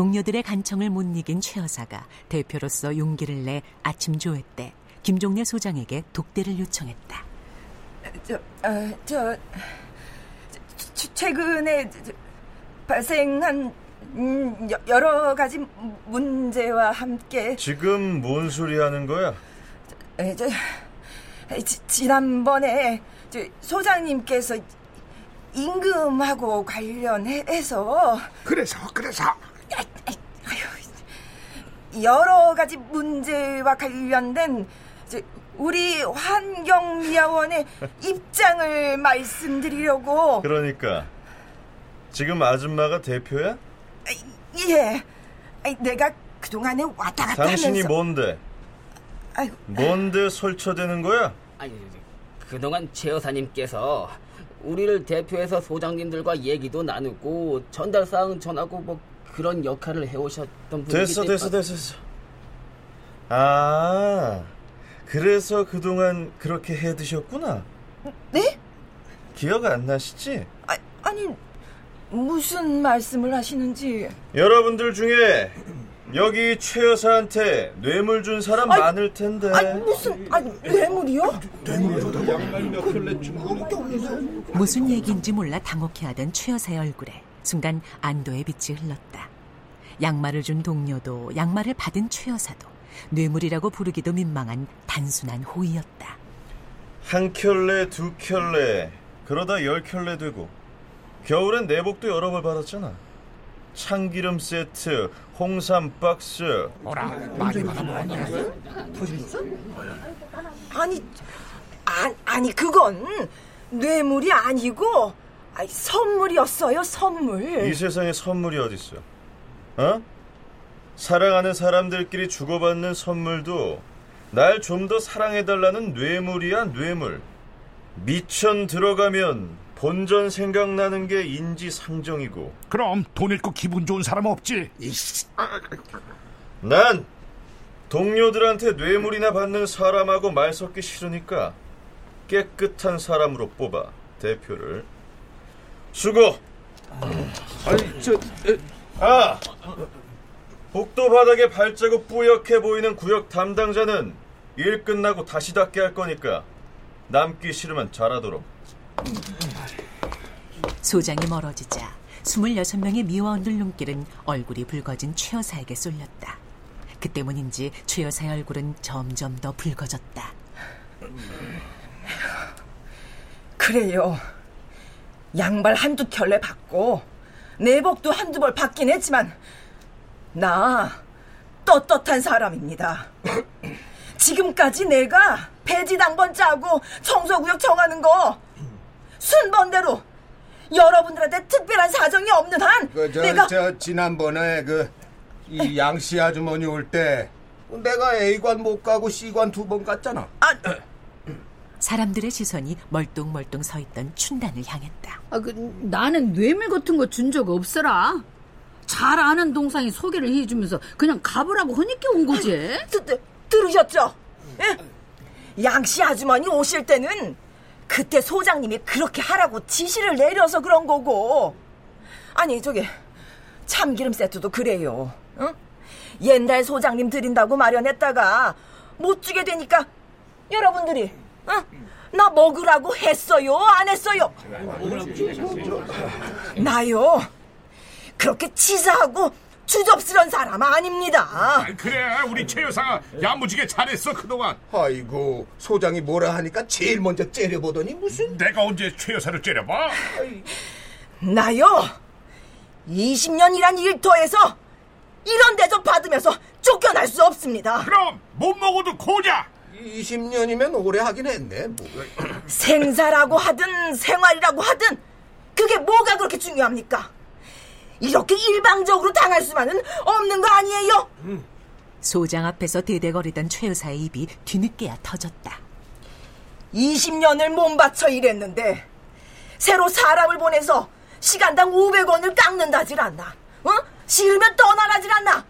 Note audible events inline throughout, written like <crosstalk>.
동료들의 간청을 못 이긴 최 여사가 대표로서 용기를 내 아침 조회 때 김종래 소장에게 독대를 요청했다. 저, 어, 저, 저 최근에 저, 발생한 음, 여러 가지 문제와 함께 지금 뭔 소리 하는 거야? 저, 지, 지난번에 저, 소장님께서 임금하고 관련해서 그래서 그래서 여러 가지 문제와 관련된 우리 환경미화원의 <laughs> 입장을 말씀드리려고. 그러니까 지금 아줌마가 대표야? 예. 내가 그동안에 왔다 갔다 당신이 하면서... 뭔데? 아이고. 뭔데 설쳐대는 거야? 아니, 그동안 최 여사님께서 우리를 대표해서 소장님들과 얘기도 나누고 전달 사항 전하고 뭐 그런 역할을 해오셨던 분이기 됐어, 됐어, 됐어, 됐어. 아, 그래서 그동안 그렇게 해드셨구나. 네? 기억 안 나시지? 아, 아니, 무슨 말씀을 하시는지. 여러분들 중에 여기 최 여사한테 뇌물 준 사람 아니, 많을 텐데. 아니, 무슨, 아니, 뇌물이요? 무슨 얘기인지 몰라 당혹해하던 최 여사의 얼굴에 순간 안도의 빛이 흘렀다. 양말을 준 동료도 양말을 받은 최 여사도 뇌물이라고 부르기도 민망한 단순한 호의였다. 한 켤레, 두 켤레, 그러다 열 켤레 되고 겨울엔 내복도 여러 벌 받았잖아. 참기름 세트, 홍삼 박스. 뭐라 많이 받아 먹었냐? 아니, 아, 아니, 그건 뇌물이 아니고, 아니, 선물이었어요, 선물. 이 세상에 선물이 어딨어? 어? 사랑하는 사람들끼리 주고받는 선물도 날 좀 더 사랑해달라는 뇌물이야, 뇌물. 미천 들어가면 본전 생각나는 게 인지상정이고. 그럼 돈 잃고 기분 좋은 사람 없지? 난 동료들한테 뇌물이나 받는 사람하고 말 섞기 싫으니까 깨끗한 사람으로 뽑아 대표를. 수고. 아니 저 에, 아, 복도 바닥에 발자국 뿌옇게 보이는 구역 담당자는 일 끝나고 다시 닫게 할 거니까 남기 싫으면 잘하도록. 소장이 멀어지자 26명의 미화원들 눈길은 얼굴이 붉어진 최 여사에게 쏠렸다. 그 때문인지 최 여사의 얼굴은 점점 더 붉어졌다. 그래요. 양발 한두 켤레 받고, 내복도 한두 벌 받긴 했지만, 나 떳떳한 사람입니다. 지금까지 내가 폐지당번 짜고 청소구역 정하는 거 순번대로 여러분들한테 특별한 사정이 없는 한 그, 저, 내가 저 지난번에 그 이 양씨 아주머니 올 때 내가 A관 못 가고 C관 두 번 갔잖아. 아, 사람들의 시선이 멀뚱멀뚱 서 있던 춘단을 향했다. 아, 그, 나는 뇌물 같은 거 준 적 없어라. 잘 아는 동상이 소개를 해주면서 그냥 가보라고 허니께 온 거지. 드, 드, 들으셨죠? 예? 양씨 아주머니 오실 때는 그때 소장님이 그렇게 하라고 지시를 내려서 그런 거고 아니 저기 참기름 세트도 그래요 응? 옛날 소장님 드린다고 마련했다가 못 주게 되니까 여러분들이 응? 나 먹으라고 했어요? 안 했어요? 나요. 그렇게 치사하고 주접스런 사람 아닙니다. 그래 우리 최 여사가 야무지게 잘했어 그동안. 아이고 소장이 뭐라 하니까 제일 먼저 째려보더니 무슨 내가 언제 최 여사를 째려봐? 나요. 20년이란 일터에서 이런 대접 받으면서 쫓겨날 수 없습니다. 그럼 못 먹어도 고자 20년이면 오래 하긴 했네. 뭐. 생사라고 하든 생활이라고 하든 그게 뭐가 그렇게 중요합니까? 이렇게 일방적으로 당할 수만은 없는 거 아니에요? 소장 앞에서 대대거리던 최 여사의 입이 뒤늦게야 터졌다. 20년을 몸바쳐 일했는데 새로 사람을 보내서 시간당 500원을 깎는다질 않나? 어? 싫으면 떠나라질 않나?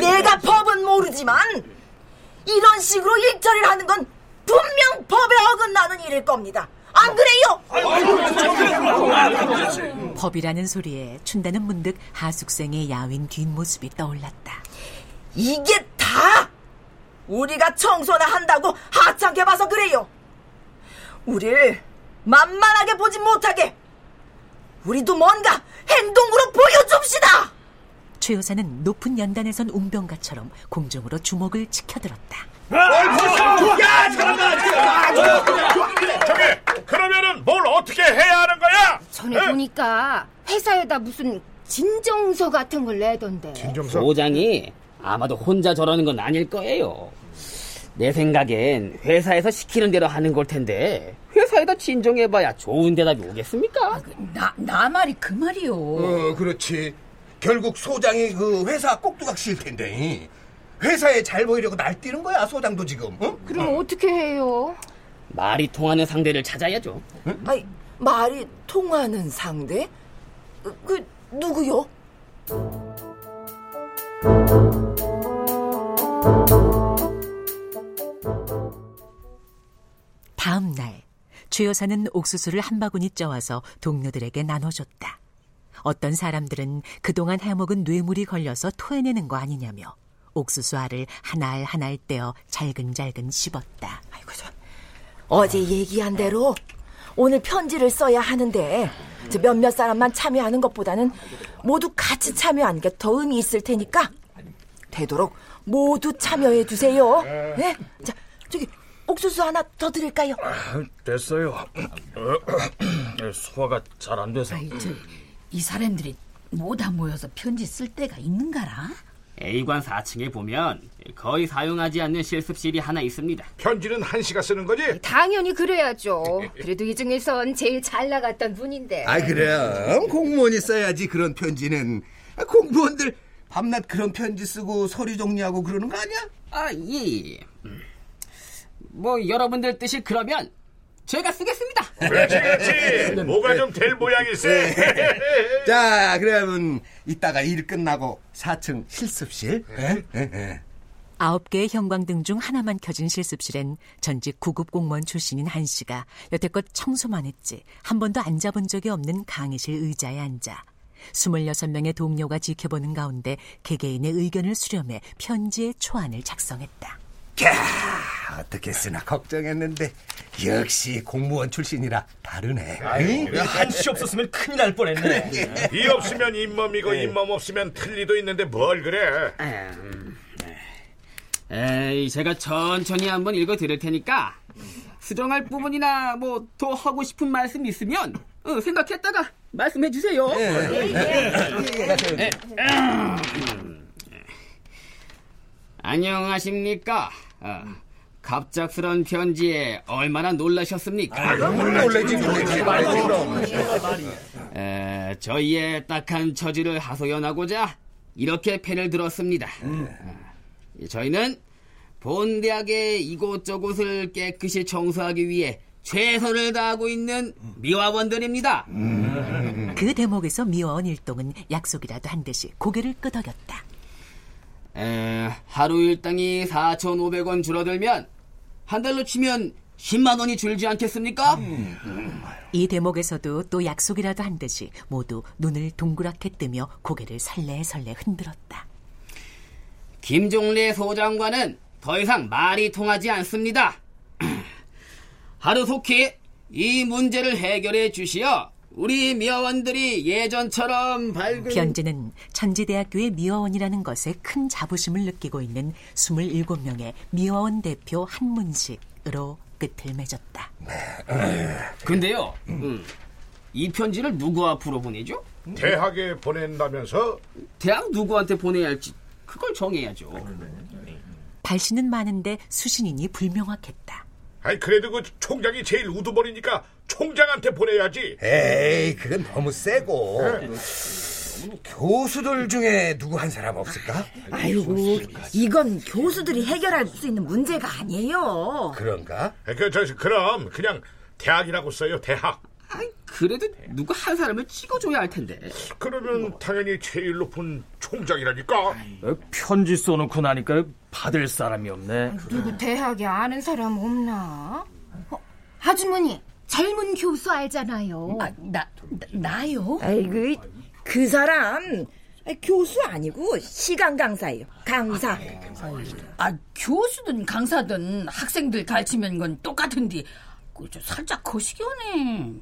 내가 법은 모르지만 이런 식으로 일처리를 하는 건 분명 법에 어긋나는 일일 겁니다. 안 그래요? 법이라는 소리에 춘다는 문득 하숙생의 야윈 뒷모습이 떠올랐다. 이게 다 우리가 청소나 한다고 하찮게 봐서 그래요. 우릴 만만하게 보지 못하게 우리도 뭔가 행동으로 보여줍시다. 최 여사는 높은 연단에 선 웅병가처럼 공중으로 주먹을 치켜들었다. 저기 그러면은 뭘 어떻게 해야 하는 거야? 전에 보니까 회사에다 무슨 진정서 같은 걸 내던데. 진정서 소장이 아마도 혼자 저러는 건 아닐 거예요. 내 생각엔 회사에서 시키는 대로 하는 걸 텐데 회사에다 진정해봐야 좋은 대답이 오겠습니까? 나, 나 말이 그 말이요. 어, 그렇지. 결국 소장이 그 회사 꼭두각 실 텐데. 회사에 잘 보이려고 날뛰는 거야, 소장도 지금. 어? 그럼 어떻게 해요? 말이 통하는 상대를 찾아야죠. 아니, 말이 통하는 상대? 그, 그 누구요? 다음 날, 최 여사는 옥수수를 한 바구니 쪄와서 동료들에게 나눠줬다. 어떤 사람들은 그동안 해먹은 뇌물이 걸려서 토해내는 거 아니냐며 옥수수 알을 한 알 한 알 떼어 잘근잘근 씹었다. 아이고, 저, 어제 얘기한 대로 오늘 편지를 써야 하는데 저 몇몇 사람만 참여하는 것보다는 모두 같이 참여하는 게 더 의미 있을 테니까 되도록 모두 참여해 주세요. 네? 자, 저기 옥수수 하나 더 드릴까요? 됐어요. <clears throat> <clears throat> 소화가 잘 안 돼서. 아이, 저, 이 사람들이 모다 모여서 편지 쓸 때가 있는가라? A관 4층에 보면 거의 사용하지 않는 실습실이 하나 있습니다. 편지는 한 씨가 쓰는 거지? 당연히 그래야죠. 그래도 이 중에선 제일 잘 나갔던 분인데. 아이, 그럼. 공무원이 써야지, 그런 편지는. 아, 공무원들 밤낮 그런 편지 쓰고 서류 정리하고 그러는 거 아니야? 아, 예. 음. 뭐 여러분들 뜻이 그러면 제가 쓰겠습니다. 그렇지 그렇지 뭐가 좀 될 모양일세 <laughs> 자, 그러면 이따가 일 끝나고 4층 실습실. 예. 아홉 개의 형광등 중 하나만 켜진 실습실엔 전직 구급 공무원 출신인 한 씨가 여태껏 청소만 했지 한 번도 앉아본 적이 없는 강의실 의자에 앉아 26명의 동료가 지켜보는 가운데 개개인의 의견을 수렴해 편지의 초안을 작성했다. 캬, 어떻게 쓰나 걱정했는데 역시 공무원 출신이라 다르네. 응? 한시 없었으면 큰일 날 뻔했네. <laughs> 이 없으면 잇몸이고 잇몸 없으면 틀리도 있는데 뭘 그래 음, 에이, 제가 천천히 한번 읽어 드릴 테니까 수정할 부분이나 뭐 더 하고 싶은 말씀 있으면 어, 생각했다가 말씀해 주세요. 안녕하십니까? 어, 갑작스런 편지에 얼마나 놀라셨습니까? 놀래지, 놀래지. 말지, 그럼. 에, 저희의 딱한 처지를 하소연하고자 이렇게 펜을 들었습니다. 어, 저희는 본 대학의 이곳저곳을 깨끗이 청소하기 위해 최선을 다하고 있는 미화원들입니다. 그 대목에서 미화원 일동은 약속이라도 한 듯이 고개를 끄덕였다. 에, 하루 일당이 4,500원 줄어들면 한 달로 치면 10만 원이 줄지 않겠습니까? 이 대목에서도 또 약속이라도 한 듯이 모두 눈을 동그랗게 뜨며 고개를 설레설레 흔들었다. 김종래 소장과는 더 이상 말이 통하지 않습니다. <clears throat> 하루속히 이 문제를 해결해 주시어 우리 미화원들이 예전처럼 밝은 편지는 천지대학교의 미화원이라는 것에 큰 자부심을 느끼고 있는 27명의 미화원 대표 한문식으로 끝을 맺었다. 근데요, 음, 이 편지를 누구 앞으로 보내죠? 대학에 보낸다면서 대학 누구한테 보내야 할지 그걸 정해야죠. 발신은 많은데 수신인이 불명확했다. 아이 그래도 그 총장이 제일 우두머리니까 총장한테 보내야지. 에이, 그건 너무 세고. 교수들 중에 누구 한 사람 없을까? 아이고, 이건 교수들이 해결할 수 있는 문제가 아니에요. 그런가? 그, 저, 그럼 그냥 대학이라고 써요 대학. 아이, 그래도 누구 한 사람을 찍어줘야 할 텐데. 그러면 당연히 제일 높은 총장이라니까. 편지 써놓고 나니까 받을 사람이 없네. 누구 대학에 아는 사람 없나? 어, 아주머니 젊은 교수 알잖아요. 아, 나, 나 나 요? 아이고, 그 사람 교수 아니고 시간 강사예요. 강사. 아 교수든 강사든 학생들 가르치면 건 똑같은데 그저 살짝 거시기하네.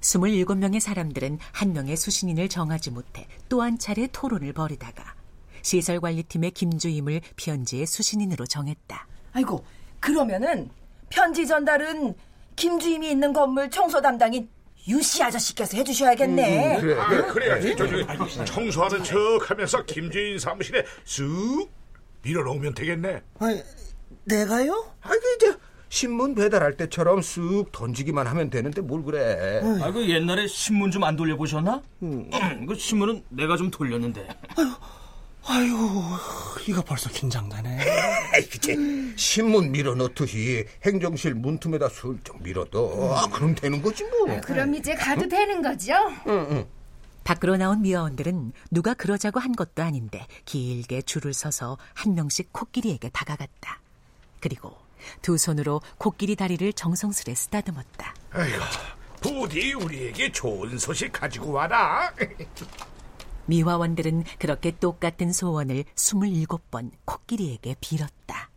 27명의 사람들은 한 명의 수신인을 정하지 못해 또 한 차례 토론을 벌이다가 시설관리팀의 김주임을 편지의 수신인으로 정했다. 아이고, 그러면은 편지 전달은 김주임이 있는 건물 청소 담당인 유씨 아저씨께서 해주셔야겠네. 그래, 아, 그래 야지. 저, 저, 청소하는 척하면서 김주인 사무실에 쑥 밀어넣으면 되겠네. 아니, 내가요? 아니, 이제 신문 배달할 때처럼 쑥 던지기만 하면 되는데 뭘 그래. 아, 그 옛날에 신문 좀 안 돌려 보셨나? <clears throat> 그 신문은 내가 좀 돌렸는데. 아유, 이거 벌써 긴장되네. <laughs> 아이, 그치. 신문 밀어넣듯이 행정실 문틈에다 슬쩍 밀어둬. 아, 그럼 되는 거지 뭐. 그럼 이제 가도 되는 거죠? 밖으로 나온 미화원들은 누가 그러자고 한 것도 아닌데 길게 줄을 서서 한 명씩 코끼리에게 다가갔다. 그리고 두 손으로 코끼리 다리를 정성스레 쓰다듬었다. 아이고, 부디 우리에게 좋은 소식 가지고 와라. <laughs> 미화원들은 그렇게 똑같은 소원을 27번 코끼리에게 빌었다.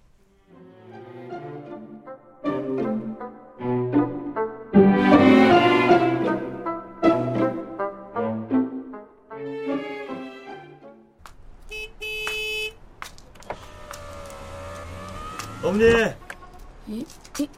어머니. 이, 이,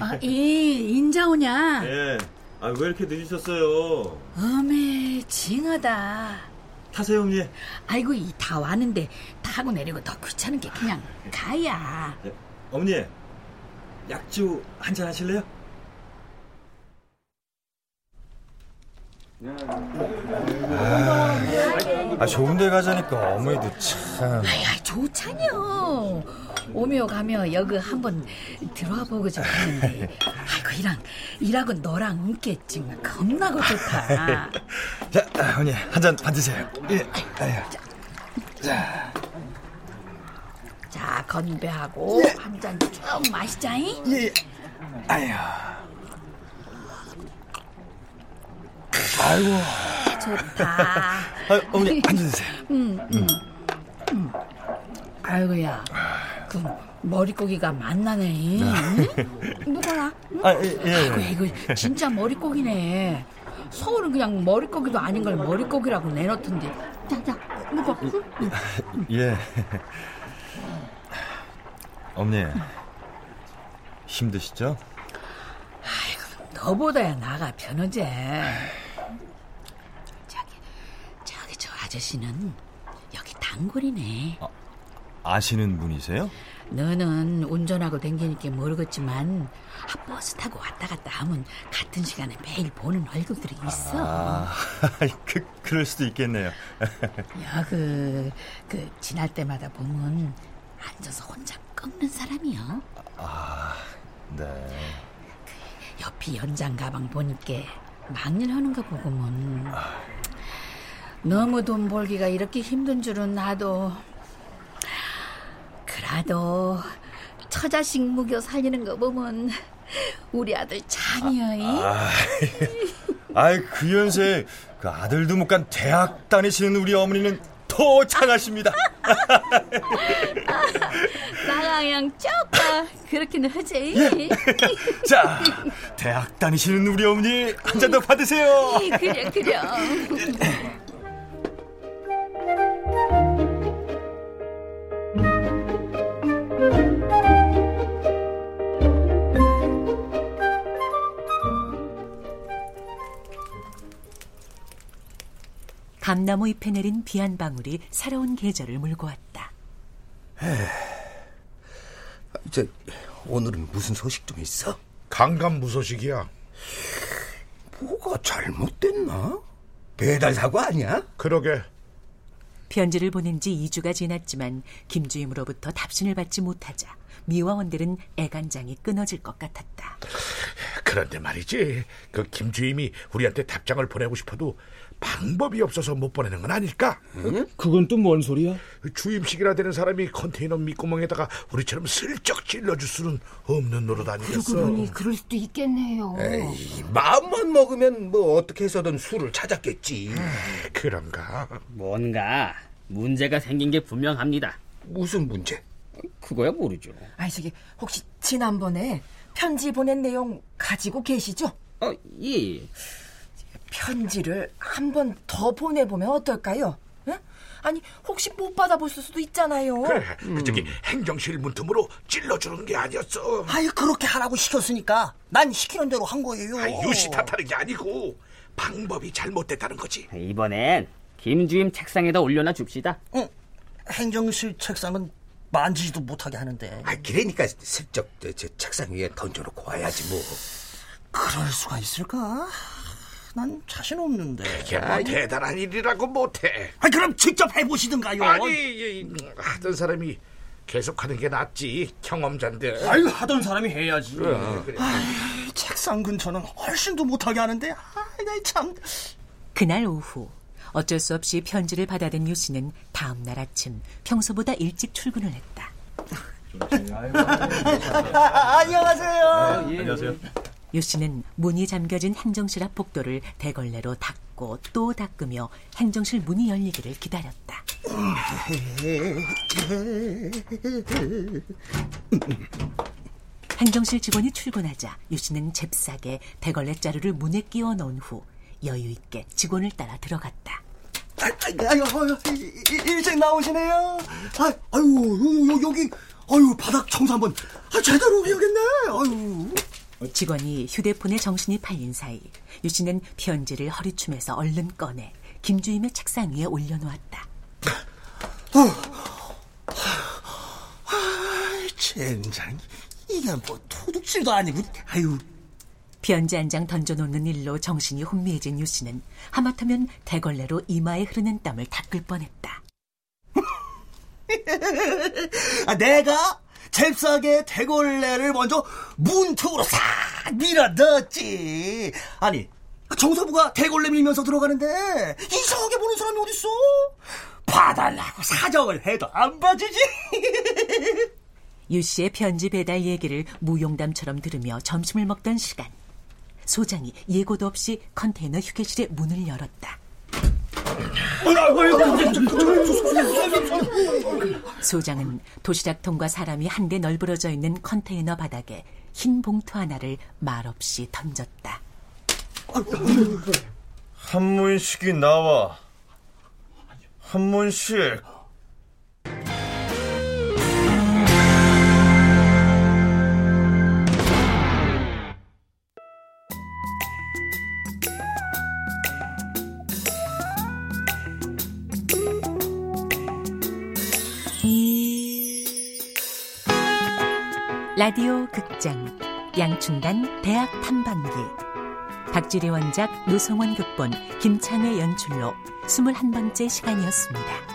아, 이 인자 오냐? 예. 아, 왜 이렇게 늦으셨어요? 어메 징하다. 타세요, 어머니. 아이고 이 다 왔는데 타고 내리고 더 귀찮은 게 그냥 가야. 예. 어머니. 약주 한 잔 하실래요? 아, 좋은 데 가자니까 어머니도 참. 아야 좋잖여. 오며 가며 여기 한번 들어와 보고 좀 했는데 <laughs> 아이고 이랑 이라고 너랑 웃겠지 겁나고 좋다. <laughs> 자, 아, 어머니, 한 잔 받으세요. 예. 아유. 자. 자 건배하고 한잔 쭉 마시자잉. 예. 아유. 아이고. 좋다. 아, 어머니, <laughs> 앉으세요. 음, 음, 음. 아이고야, 그 머릿고기가 맛나네. 응? 먹어라. 응? 아, 예, 예. 아이고, 이거 진짜 머릿고기네. 서울은 그냥 머릿고기도 아닌 걸 머릿고기라고 내놓던데. 자, 자. 응? <laughs> 예. 어머니, 힘드시죠? 너보다야 나가 편하지. 저기, 저기 저 아저씨는 여기 단골이네. 아시는 분이세요? 너는 운전하고 댕기니까 모르겠지만 아, 버스 타고 왔다 갔다 하면 같은 시간에 매일 보는 얼굴들이 있어. 아, <laughs> 그, 그럴 수도 있겠네요. <laughs> 야, 그, 그 지날 때마다 보면 앉아서 혼자 꺾는 사람이요. 아, 네. 옆이 연장 가방 보니까 망년하는 거 보고면 너무 돈 벌기가 이렇게 힘든 줄은 나도 그래도 처자식 무겨 살리는 거 보면 우리 아들 장이여이 아, 아이, 그 연세, 그 아들도 못 간 대학 다니시는 우리 어머니는 더 장하십니다. <laughs> 나가양 쪼까 그렇게는 하지 <laughs> 자, 대학 다니시는 우리 어머니 한 잔 더 받으세요. 그래 그래 <laughs> 감나무 잎에 내린 비 한 방울이 새로운 계절을 물고 왔다. 저 오늘은 무슨 소식 좀 있어? 강간 무 소식이야. 뭐가 잘못됐나? 배달 사고 아니야? 그러게. 편지를 보낸 지 2주가 지났지만 김주임으로부터 답신을 받지 못하자 미화 원들은 애간장이 끊어질 것 같았다. 그런데 말이지, 그 김주임이 우리한테 답장을 보내고 싶어도 방법이 없어서 못 보내는 건 아닐까? 응? 그건 또 뭔 소리야? 주임식이나 되는 사람이 컨테이너 밑구멍에다가 우리처럼 슬쩍 찔러줄 수는 없는 노릇 아니겠어? 그러고 보니 그럴 수도 있겠네요. 에이, 마음만 먹으면 뭐 어떻게 해서든 술을 찾았겠지. 그런가? 뭔가 문제가 생긴 게 분명합니다. 무슨 문제? 그거야 모르죠. 아니 저기 혹시 지난번에 편지 보낸 내용 가지고 계시죠? 어, 예. 편지를 한 번 더 보내보면 어떨까요? 응? 아니 혹시 못 받아볼 수도 있잖아요. 그래, 그 저기 행정실 문틈으로 찔러주는 게 아니었어. 아이 그렇게 하라고 시켰으니까 난 시키는 대로 한 거예요. 아, 유시 탓하는 게 아니고 방법이 잘못됐다는 거지. 이번엔 김주임 책상에다 올려놔 줍시다. 응. 행정실 책상은 만지지도 못하게 하는데. 아, 그러니까 슬쩍 저, 저 책상 위에 던져놓고 와야지 뭐. 그럴 수가 있을까? 난 자신 없는데. 그게 뭐 대단한 일이라고 못해. 아, 그럼 직접 해보시든가요. 아니, 이, 하던 사람이 계속 하는 게 낫지. 경험자인데. 아유, 하던 사람이 해야지. 그래, 그래. 아유, 책상 근처는 훨씬도 못하게 하는데. 아, 나 참. 그날 오후 어쩔 수 없이 편지를 받아든 유 씨는 다음 날 아침 평소보다 일찍 출근을 했다. <laughs> 아, 안녕하세요. 예. 안녕하세요. 유 씨는 문이 잠겨진 행정실 앞 복도를 대걸레로 닦고 또 닦으며 행정실 문이 열리기를 기다렸다. 행정실 직원이 출근하자 유 씨는 잽싸게 대걸레 자루를 문에 끼워 넣은 후 여유 있게 직원을 따라 들어갔다. 아, 아유, 아유, 일찍 나오시네요. 아, 아유, 여기, 아유, 바닥 청소 한번 아, 제대로 해야겠네. 아유. 직원이 휴대폰에 정신이 팔린 사이 유 씨는 편지를 허리춤에서 얼른 꺼내 김주임의 책상 위에 올려놓았다. 아, 젠장. 이게 뭐 도둑질도 아니고, 아유. 편지 한 장 던져놓는 일로 정신이 혼미해진 유 씨는 하마터면 대걸레로 이마에 흐르는 땀을 닦을 뻔했다. <laughs> 아, 내가 잽싸게 대걸레를 먼저 문틈으로 싹 밀어 넣었지. 아니, 정서부가 대걸레 밀면서 들어가는데 이상하게 보는 사람이 어딨어? 봐달라고 사정을 해도 안 봐주지. <laughs> 유 씨의 편지 배달 얘기를 무용담처럼 들으며 점심을 먹던 시간. 소장이 예고도 없이 컨테이너 휴게실의 문을 열었다. 소장은 도시락통과 사람이 한데 널브러져 있는 컨테이너 바닥에 흰 봉투 하나를 말없이 던졌다. 한문식이 나와. 한문식. 라디오 극장 양춘단 대학 탐방기 박지리 원작 노성원 극본 김창회 연출로 21번째 시간이었습니다.